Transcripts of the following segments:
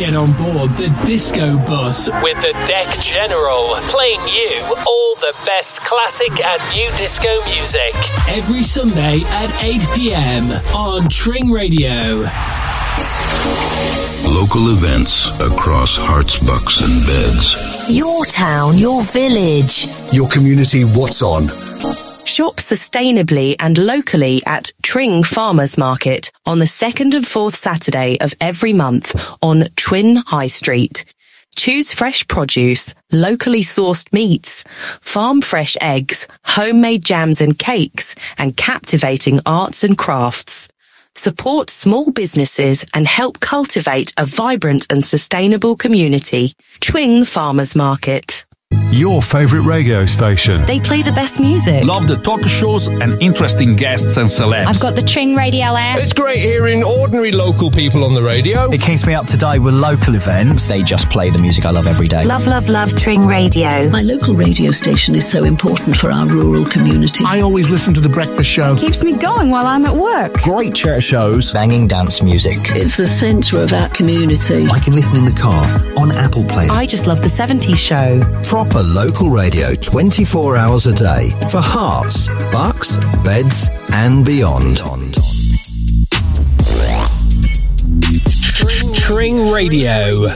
Get on board the disco bus with the Deck General, playing you all the best classic and new disco music. Every Sunday at 8 pm on Tring Radio. Local events across Herts, bucks, and beds. Your town, your village. Your community, what's on? Shop sustainably and locally at Tring Farmers Market on the second and fourth Saturday of every month on Tring High Street. Choose fresh produce, locally sourced meats, farm fresh eggs, homemade jams and cakes, and captivating arts and crafts. Support small businesses and help cultivate a vibrant and sustainable community. Tring Farmers Market. Your favourite radio station. They play the best music. Love the talk shows and interesting guests and celebs. I've got the Tring Radio app. It's great hearing ordinary local people on the radio. It keeps me up to date with local events. They just play the music I love every day. Love, love, love Tring Radio. My local radio station is so important for our rural community. I always listen to The Breakfast Show. Keeps me going while I'm at work. Great church shows, banging dance music. It's the centre of our community. I can listen in the car, on Apple Play. I just love the 70s show. Proper local radio 24 hours a day for Herts, bucks, beds, and beyond. Tring, Tring Radio.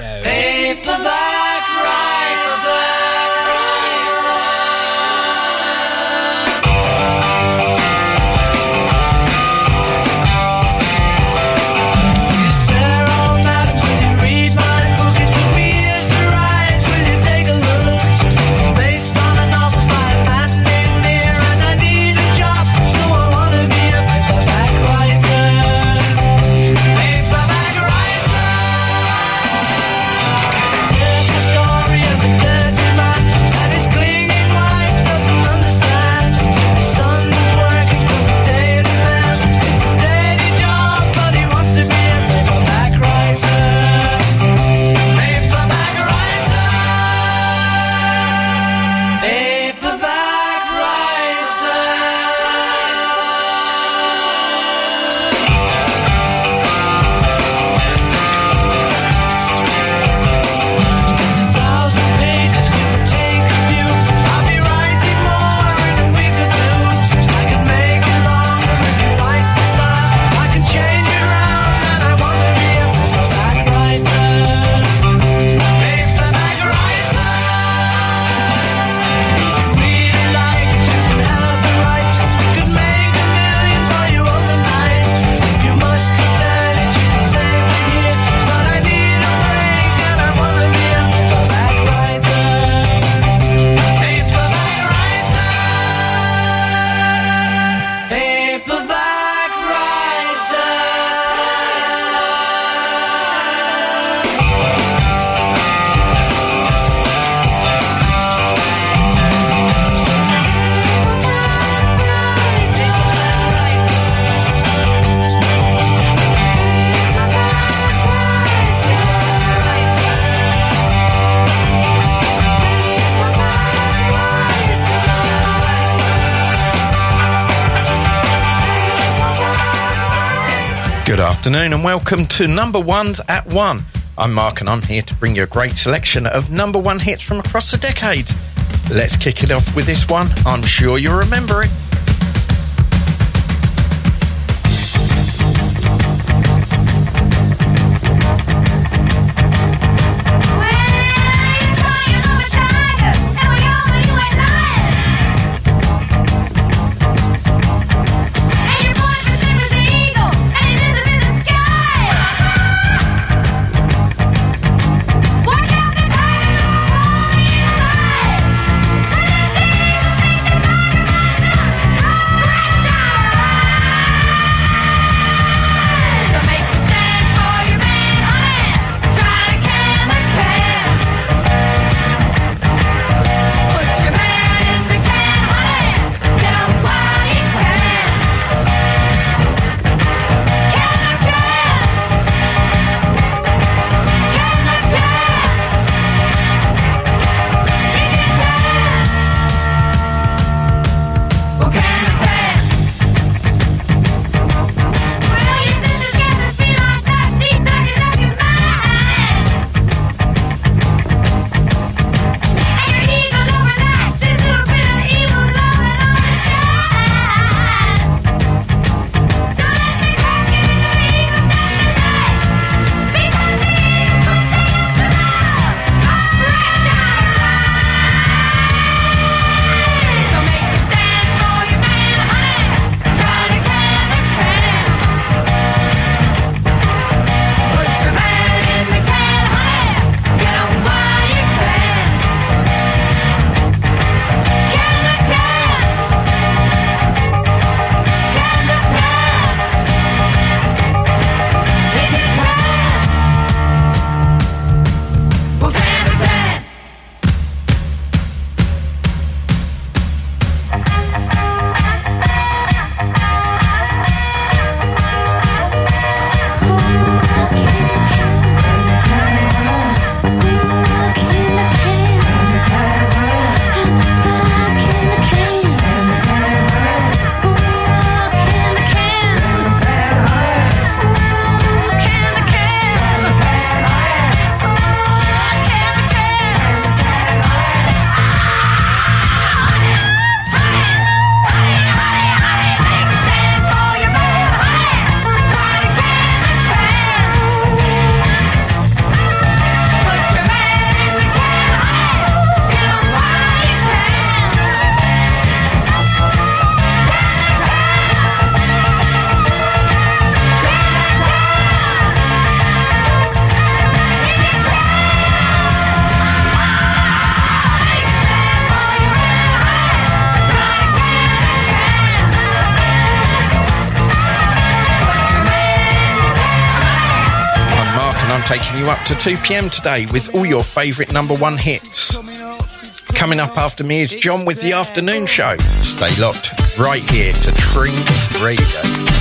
Welcome to Number Ones at One. I'm Mark and I'm here to bring you a great selection of number one hits from across the decades. Let's kick it off with this one. I'm sure you'll remember it. you up to 2 pm today with all your favourite number one hits. Coming up after me is John with the afternoon show. Stay locked right here to Tring Radio.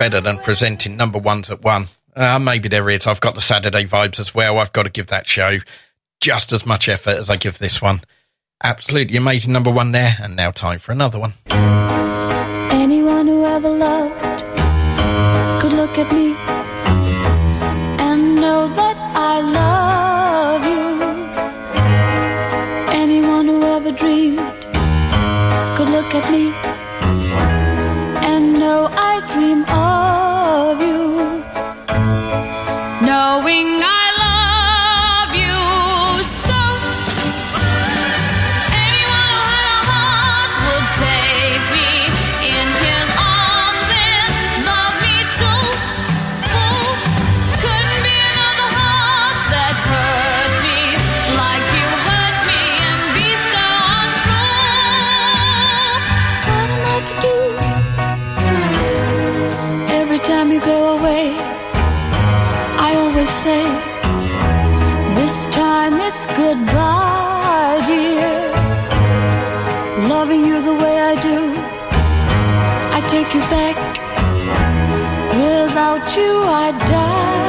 Better than presenting number ones at one. Uh, maybe there is. I've got the Saturday vibes as well. I've got to give that show just as much effort as I give this one. Absolutely amazing number one there. And now time for another one. Anyone who ever loved could look at me I die,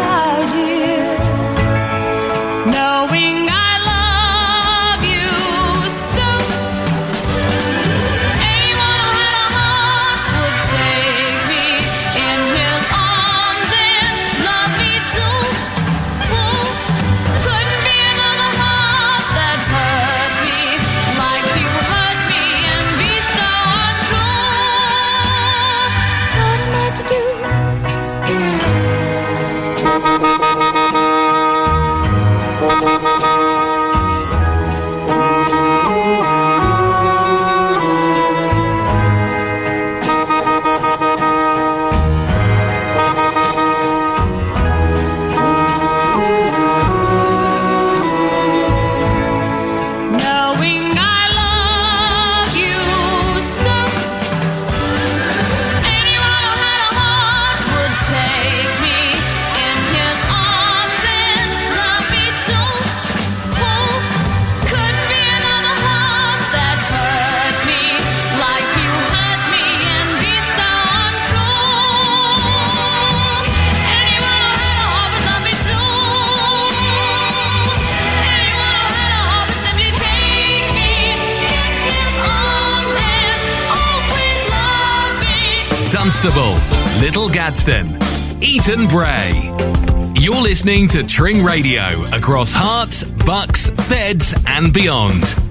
Dunstable, Little Gaddesden, Eaton Bray. You're listening to Tring Radio across Herts, Bucks, Beds, and beyond.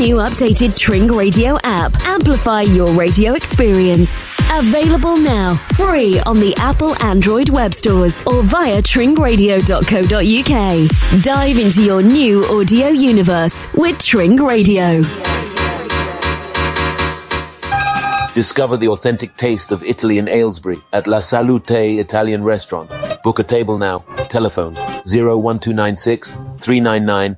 new updated Tring Radio app. Amplify your radio experience. Available now, free on the Apple Android web stores or via tringradio.co.uk. Dive into your new audio universe with Tring Radio. Discover the authentic taste of Italy in Aylesbury at La Salute Italian Restaurant. Book a table now. Telephone 01296 399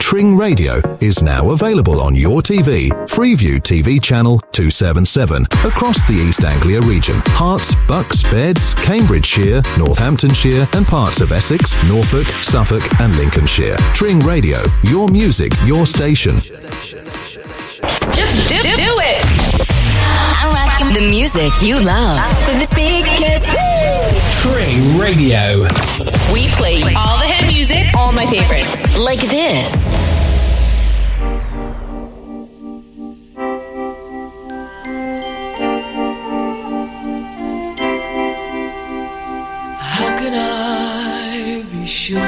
Tring Radio is now available on your TV, Freeview TV channel 277, across the East Anglia region. Herts, Bucks, Beds, Cambridgeshire, Northamptonshire, and parts of Essex, Norfolk, Suffolk, and Lincolnshire. Tring Radio, your music, your station. Just do, do it. The music you love. So the speakers. Tring Radio. We play all the hit music, all my favorites. Like this. How can I be sure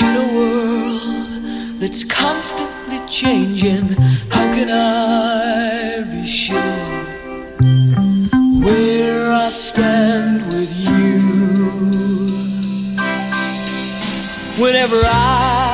in a world that's constantly changing? How can I? I stand with you? Whenever I,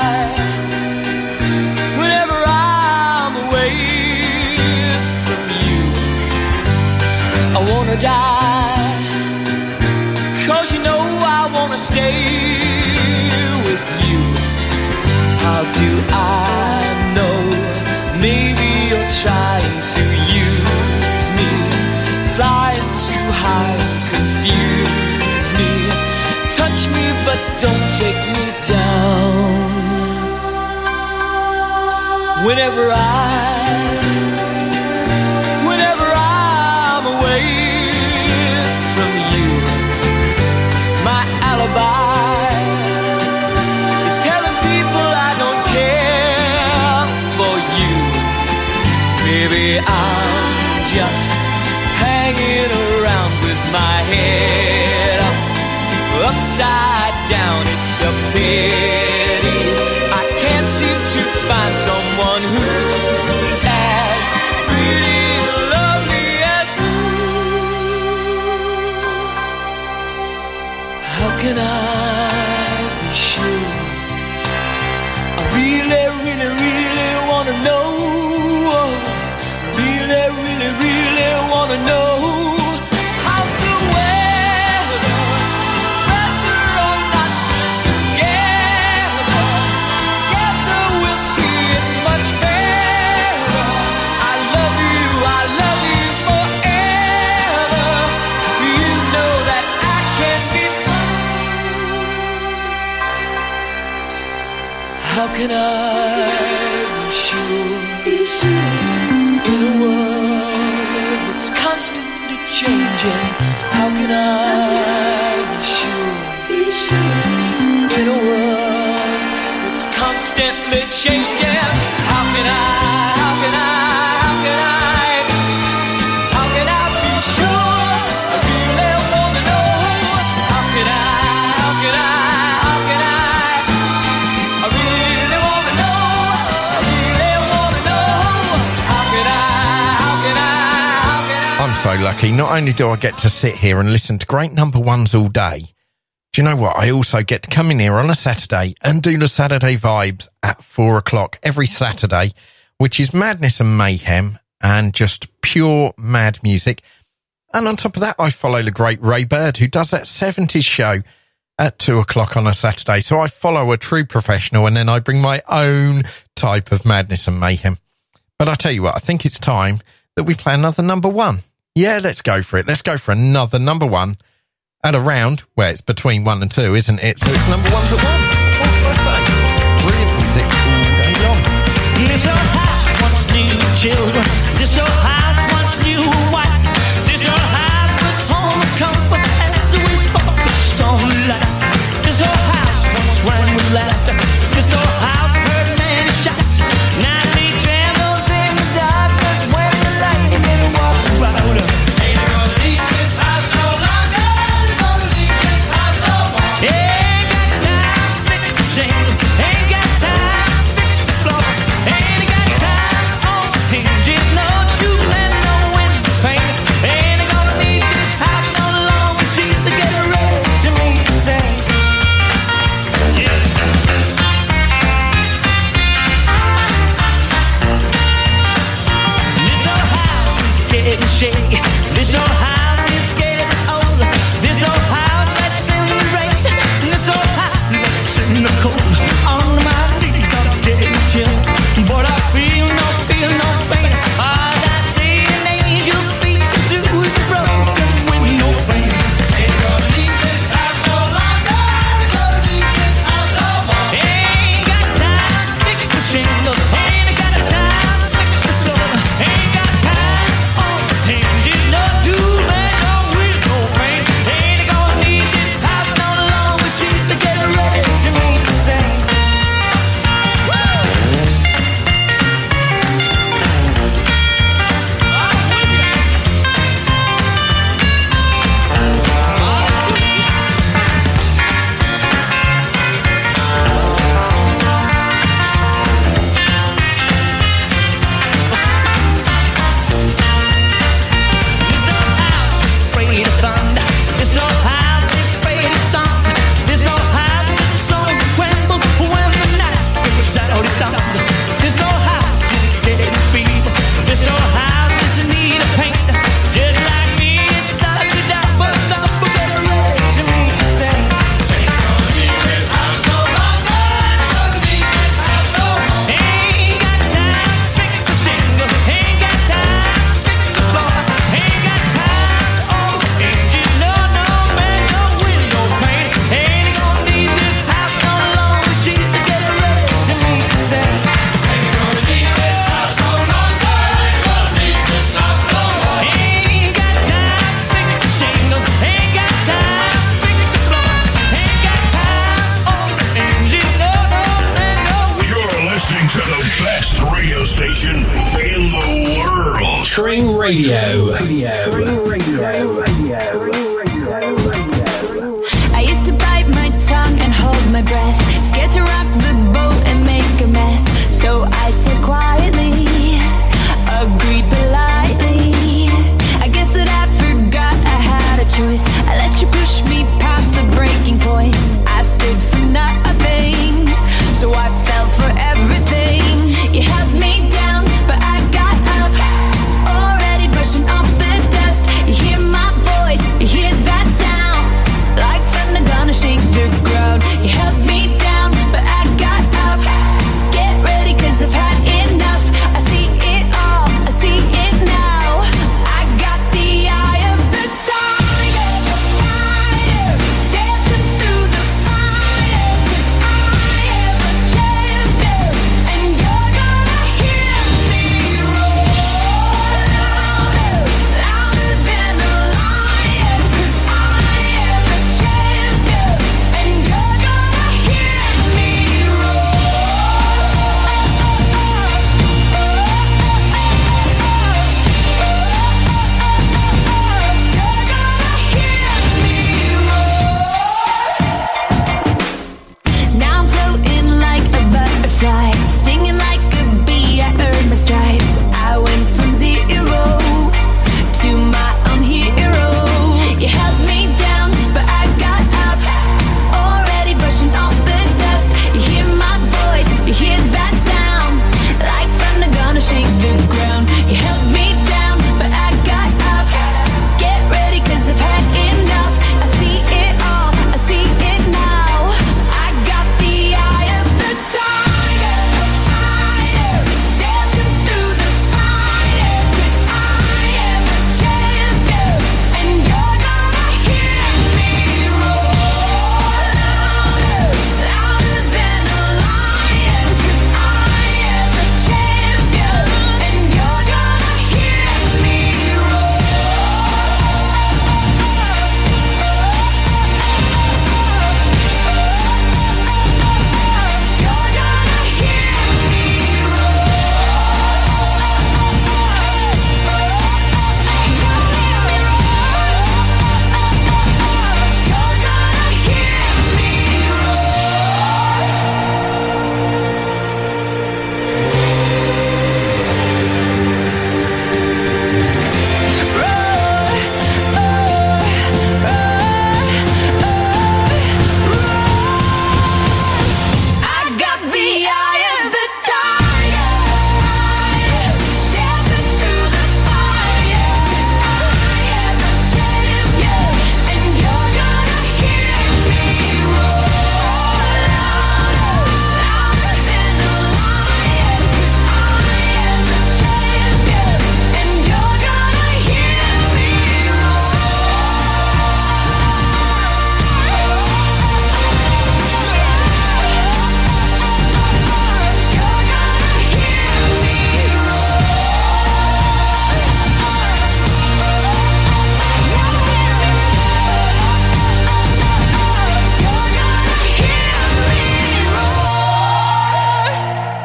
Whenever I, Can I be sure? I really, really, really wanna know. Really, really, really wanna know. Can I be sure? In a world that's constantly changing, how can I be sure? In a world that's constantly changing, so lucky. Not only do I get to sit here and listen to great number ones all day, do you know what? I also get to come in here on a Saturday and do the Saturday vibes at four o'clock every Saturday, which is madness and mayhem and just pure mad music. And on top of that, I follow the great Ray Bird, who does that 70s show at two o'clock on a Saturday. So I follow a true professional and then I bring my own type of madness and mayhem. But I tell you what, I think it's time that we play another number one. Yeah, let's go for it. Let's go for another number one at a round where it's between one and two, isn't it? So it's number one's at one.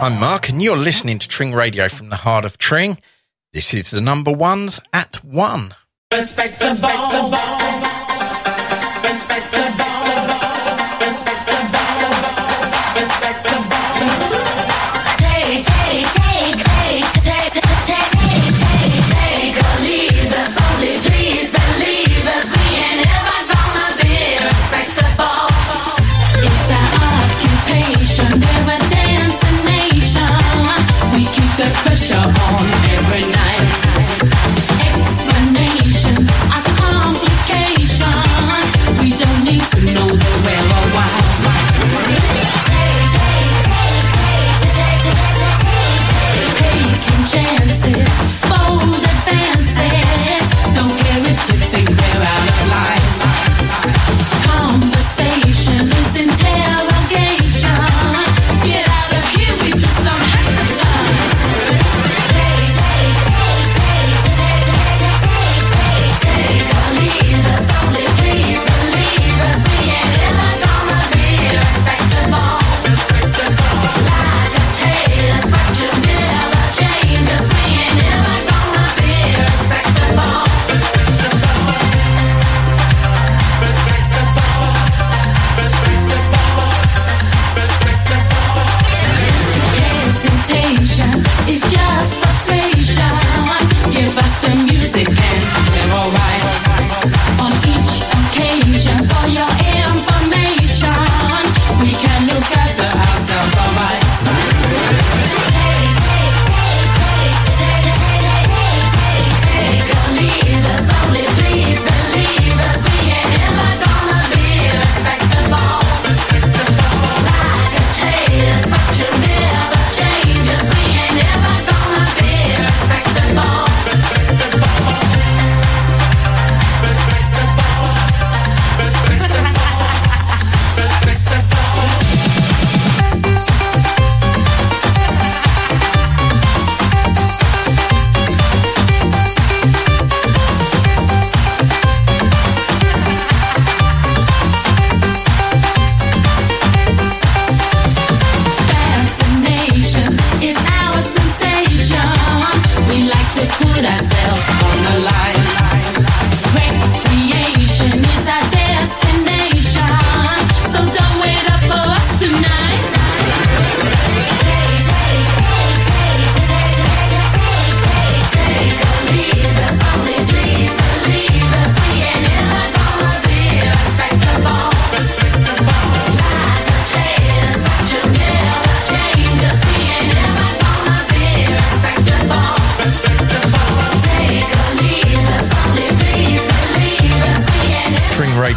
I'm Mark, and you're listening to Tring Radio from the heart of Tring. This is the number ones at one. Respect, respect.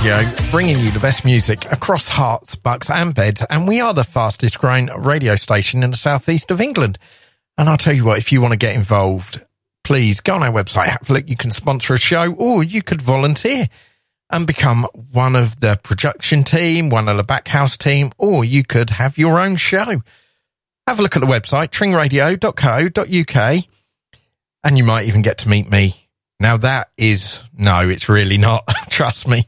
Radio, bringing you the best music across Herts, bucks, and beds. And we are the fastest growing radio station in the southeast of England. And I'll tell you what, if you want to get involved, please go on our website, have a look. You can sponsor a show or you could volunteer and become one of the production team, one of the backhouse team, or you could have your own show. Have a look at the website, tringradio.co.uk, and you might even get to meet me. Now that is, no, it's really not. Trust me.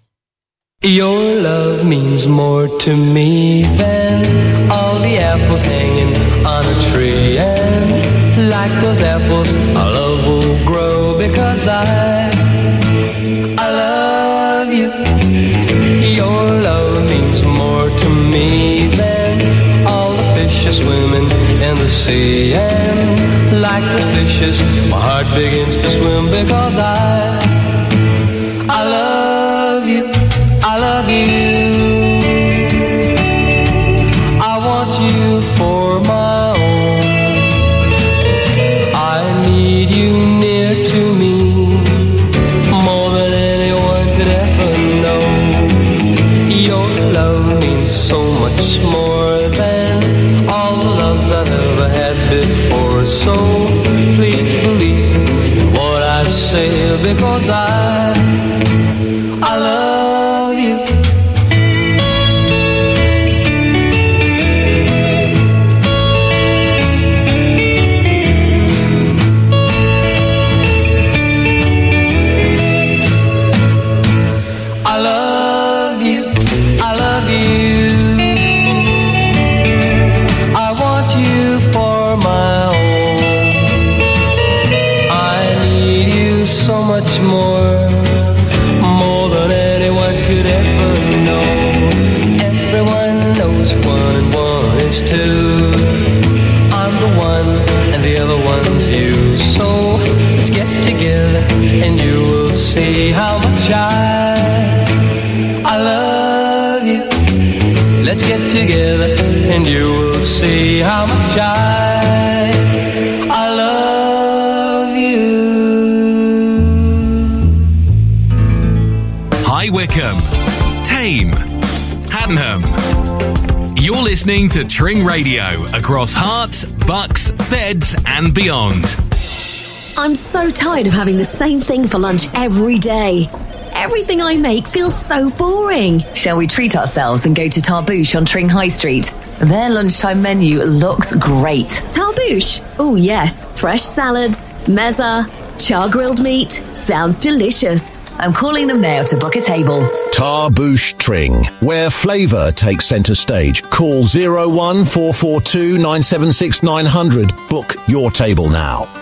Your love means more to me than all the apples hanging on a tree. And like those apples, our love will grow because I, I love you. Your love means more to me than all the fishes swimming in the sea. And like those fishes, my heart begins to swim because I, I say because I, I Radio across Herts, bucks, beds, and beyond. I'm so tired of having the same thing for lunch every day. Everything I make feels so boring. Shall we treat ourselves and go to Tarbouche on Tring High Street? Their lunchtime menu looks great. Tarbouche? Oh, yes. Fresh salads, mezza, char grilled meat. Sounds delicious. I'm calling them now to book a table. Tarbouche Tring, where flavour takes centre stage. Call 01442 976 900. Book your table now.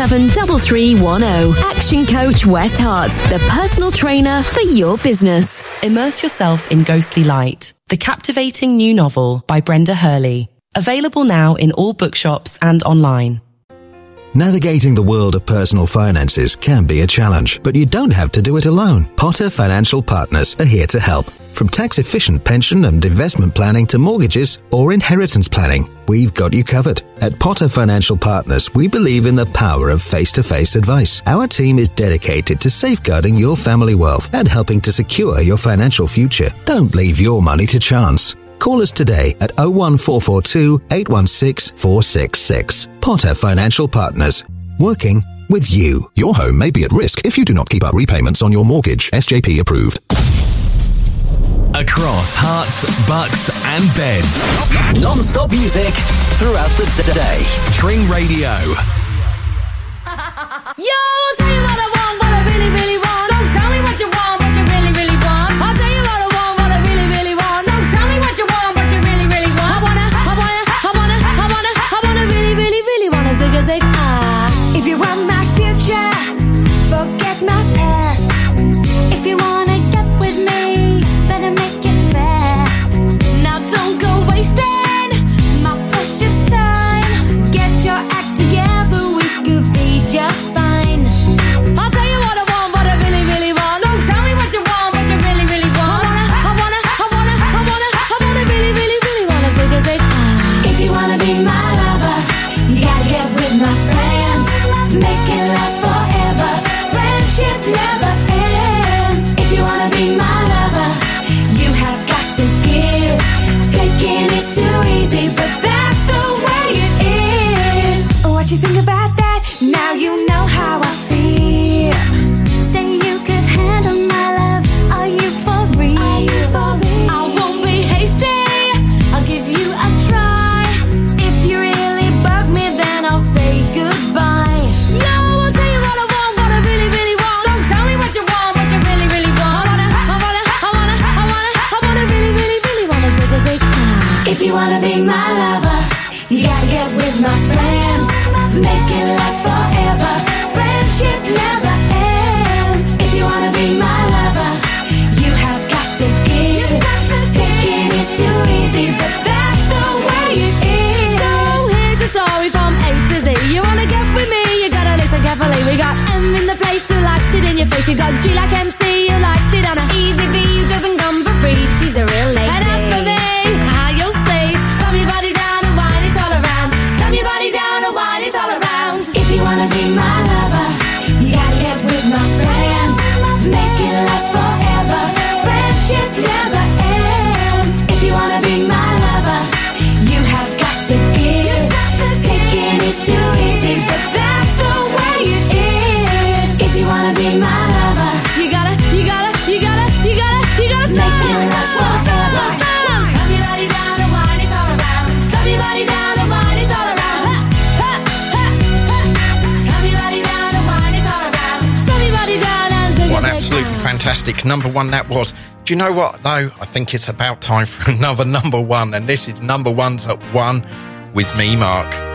773310. Action Coach West Herts, the personal trainer for your business. Immerse yourself in ghostly light. The captivating new novel by Brenda Hurley. Available now in all bookshops and online. Navigating the world of personal finances can be a challenge, but you don't have to do it alone. Potter Financial Partners are here to help. From tax efficient pension and investment planning to mortgages or inheritance planning, we've got you covered. At Potter Financial Partners, we believe in the power of face to face advice. Our team is dedicated to safeguarding your family wealth and helping to secure your financial future. Don't leave your money to chance. Call us today at 01442 816 466. Potter Financial Partners. Working with you. Your home may be at risk if you do not keep up repayments on your mortgage. SJP approved. Across Herts, bucks, and beds. Non-stop music throughout the d- day. Tring Radio. Yo, I'll tell you what I want, what I really, really want. fantastic number one that was. Do you know what, though? I think it's about time for another number one, and this is number ones at one with me, Mark.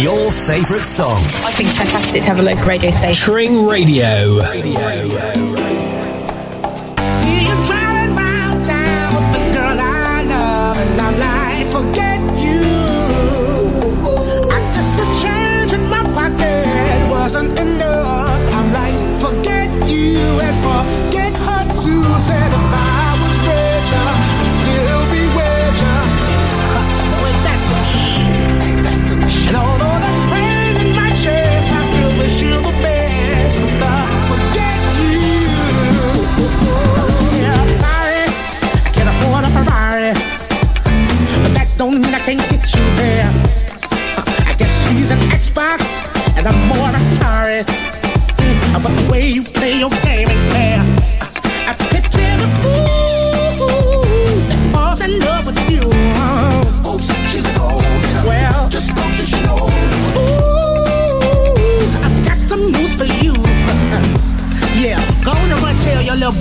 Your favourite song. I think it's fantastic to have a local radio station. Tring Radio. radio. radio.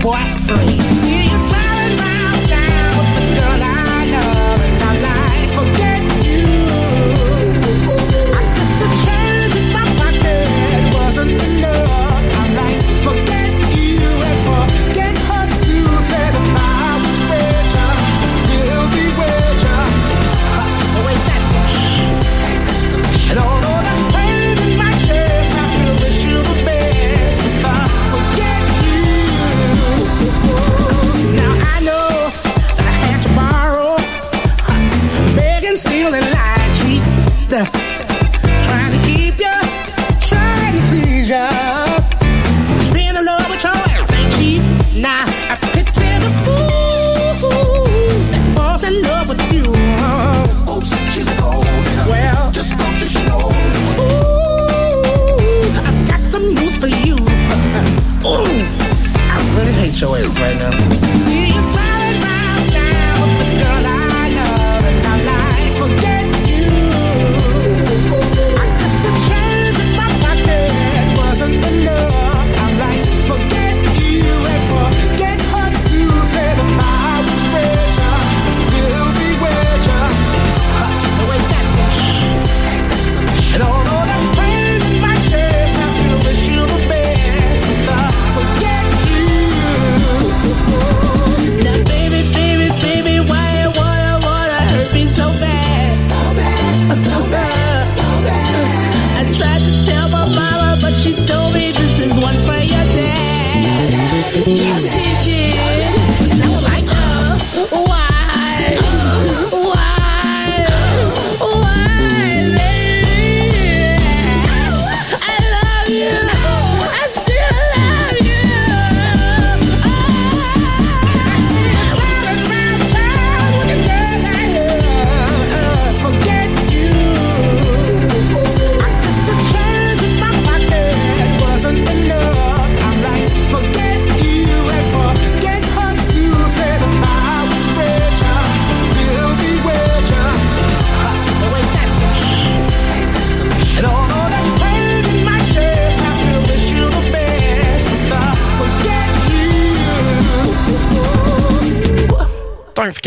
boy freeze.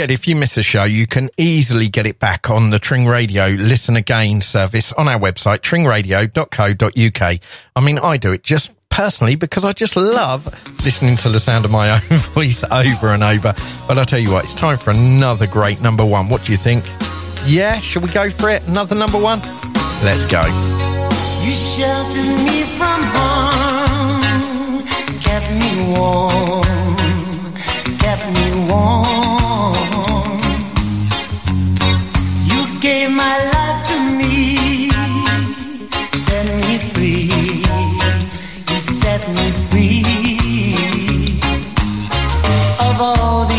said, if you miss a show, you can easily get it back on the Tring Radio Listen Again service on our website, tringradio.co.uk. I mean, I do it just personally because I just love listening to the sound of my own voice over and over. But I'll tell you what, it's time for another great number one. What do you think? Yeah, should we go for it? Another number one? Let's go. You sheltered me from harm, kept me warm, kept me warm. set me free. Of all the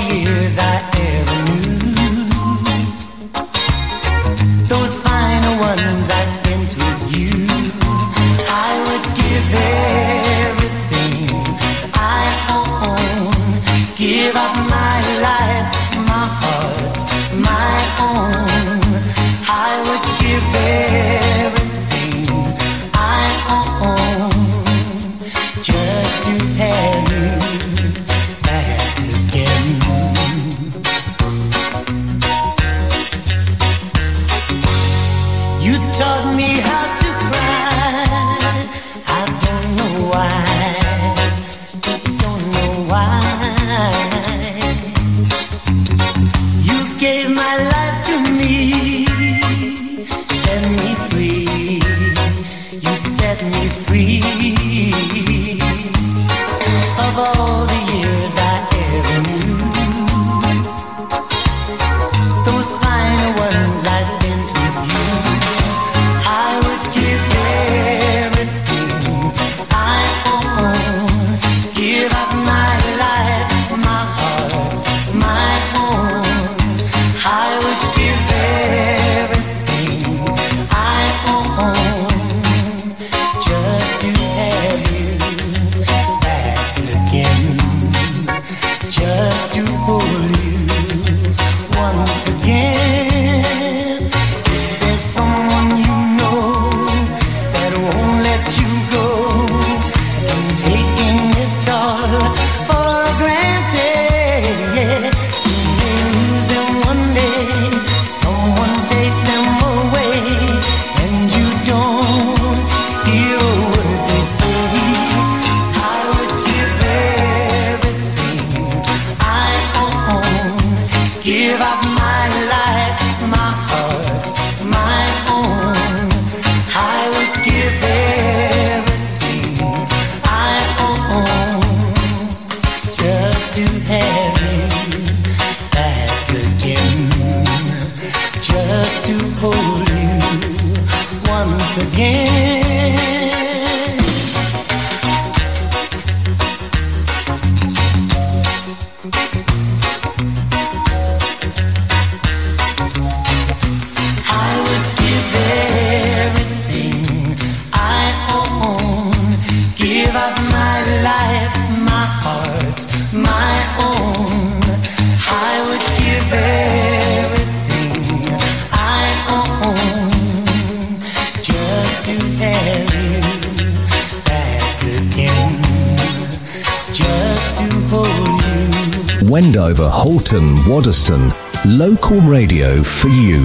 you.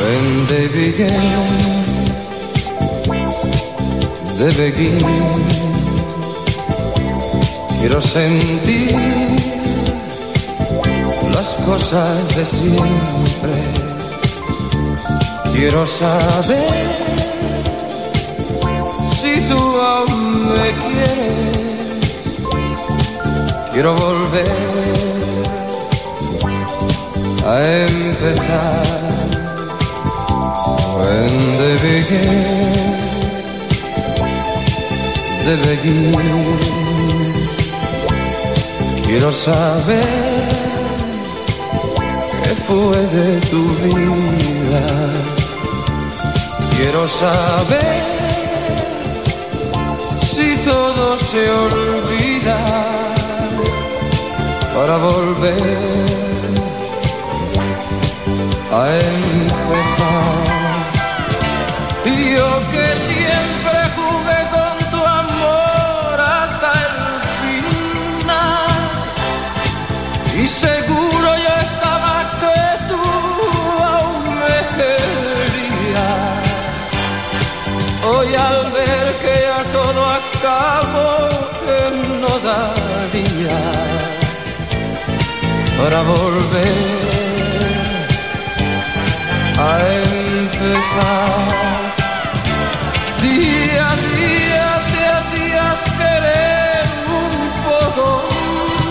When they began, they begin. Quiero sentir las cosas de siempre. Quiero saber me quieres. Quiero volver a empezar. When they. Quiero saber qué fue de tu vida. Quiero saber todo se olvida para volver a empezar. Yo que siempre jugué con tu amor hasta el final. Y seguro yo estaba que tú aún me querías. Hoy al ver que acabó, que no daría para volver a empezar. Día a día te hacías querer un poco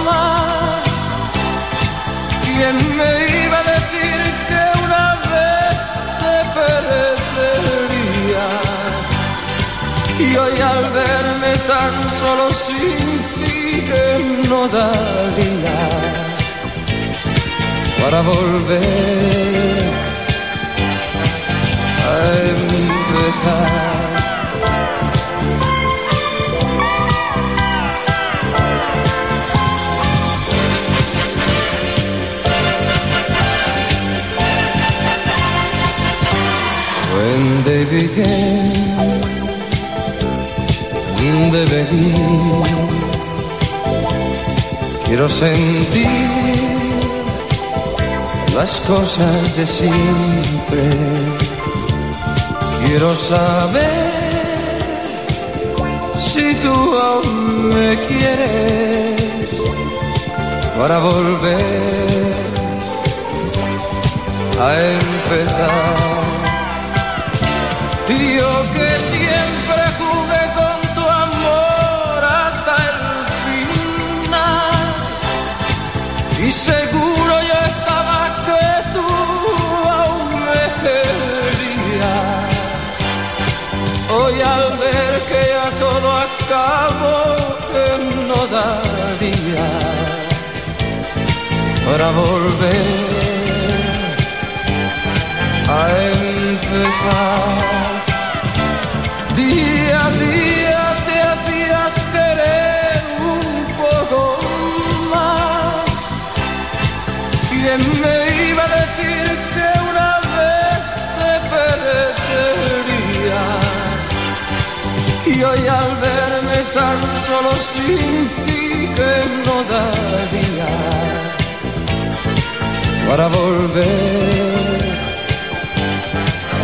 más. ¿Quién me iba tan solo sin ti que no daría para volver a empezar. When they began, they begin. Quiero sentir las cosas de siempre. Quiero saber si tú aún me quieres para volver a empezar. Yo que siempre seguro yo estaba que tú aún me querías. Hoy al ver que ya todo acabó, que no daría para volver a empezar. ¿Quién me iba a decir que una vez te perdería? Y hoy al verme tan solo sin ti que no daría para volver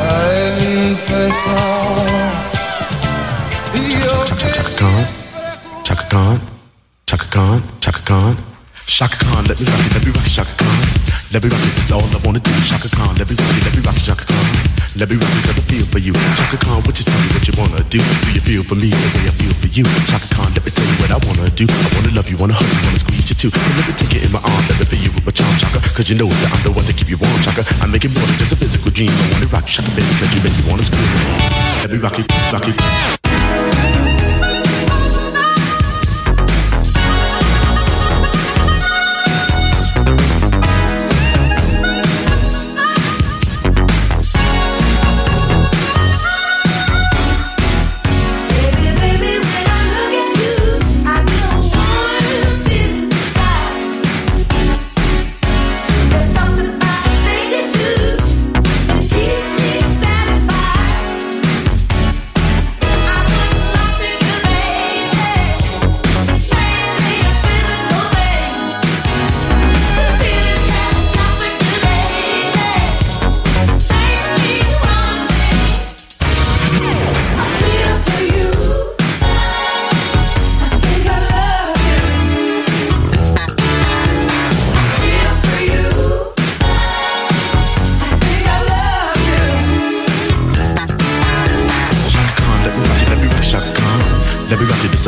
a empezar. Yo que Chaka Khan, Chaka Khan, Chaka Khan, Chaka Khan, let me rock it, let me rock it, Chaka Khan. Let me rock it, that's all I wanna do. Chaka Khan, let me rock it, let me rock it, Chaka Khan. Let me rock it, got a feel for you. Chaka Khan, what you tell me what you wanna do? Do you feel for me the way I feel for you? Chaka Khan, let me tell you what I wanna do. I wanna love you, wanna hug you, wanna squeeze you too. And let me take it in my arm, let me feel you with my charm, Chaka. Cause you know that I'm the one to keep you warm, Chaka. I make it more than just a physical dream. I wanna rock you, Chaka, baby, cause you make me wanna scream. Let me rock it, rock it.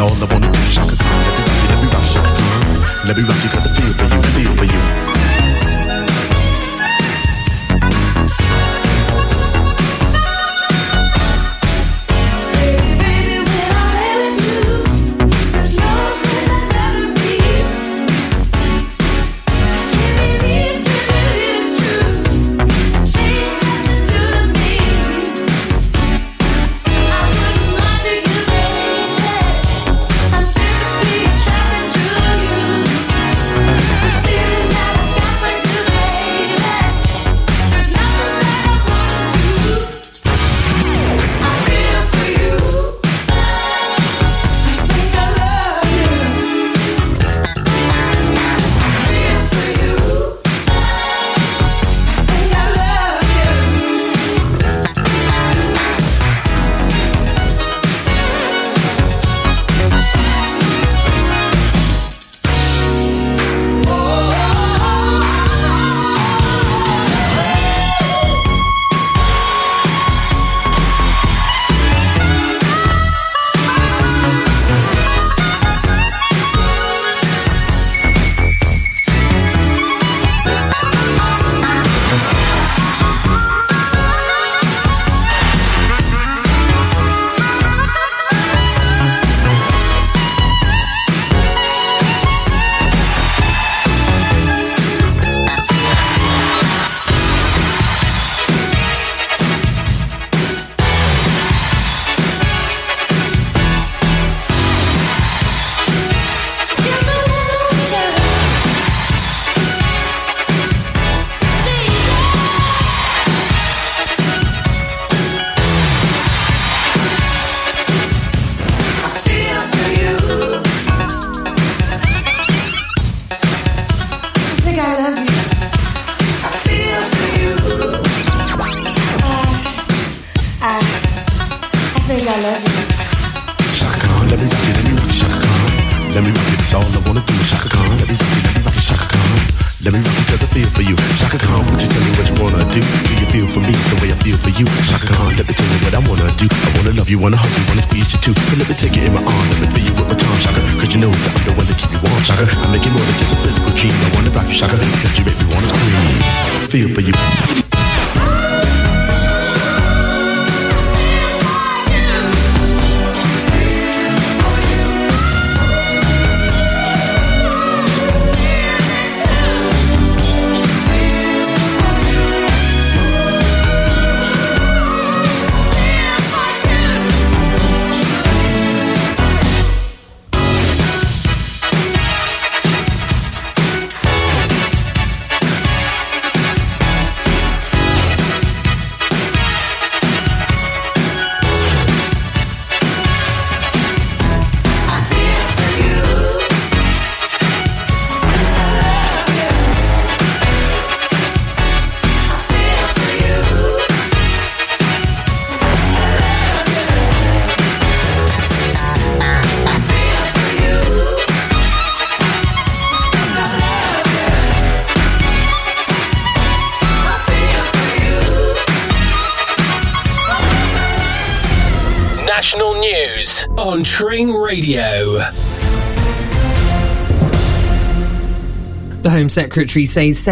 Rock it, it's all I wanna do. Chaka Khan, let me rock it, let me rock it, Chaka Khan. Let me rock it, got the feel for you, you, wanna hug you, wanna squeeze you too. So let me take it in my arm, let me feel you with my tongue, Chaka. Cause you know that I'm the one that keep you warm, Chaka. I'm making more than just a physical dream. I wanna rock you, Shaka. Cause you make me wanna scream. Feel for you. Secretary says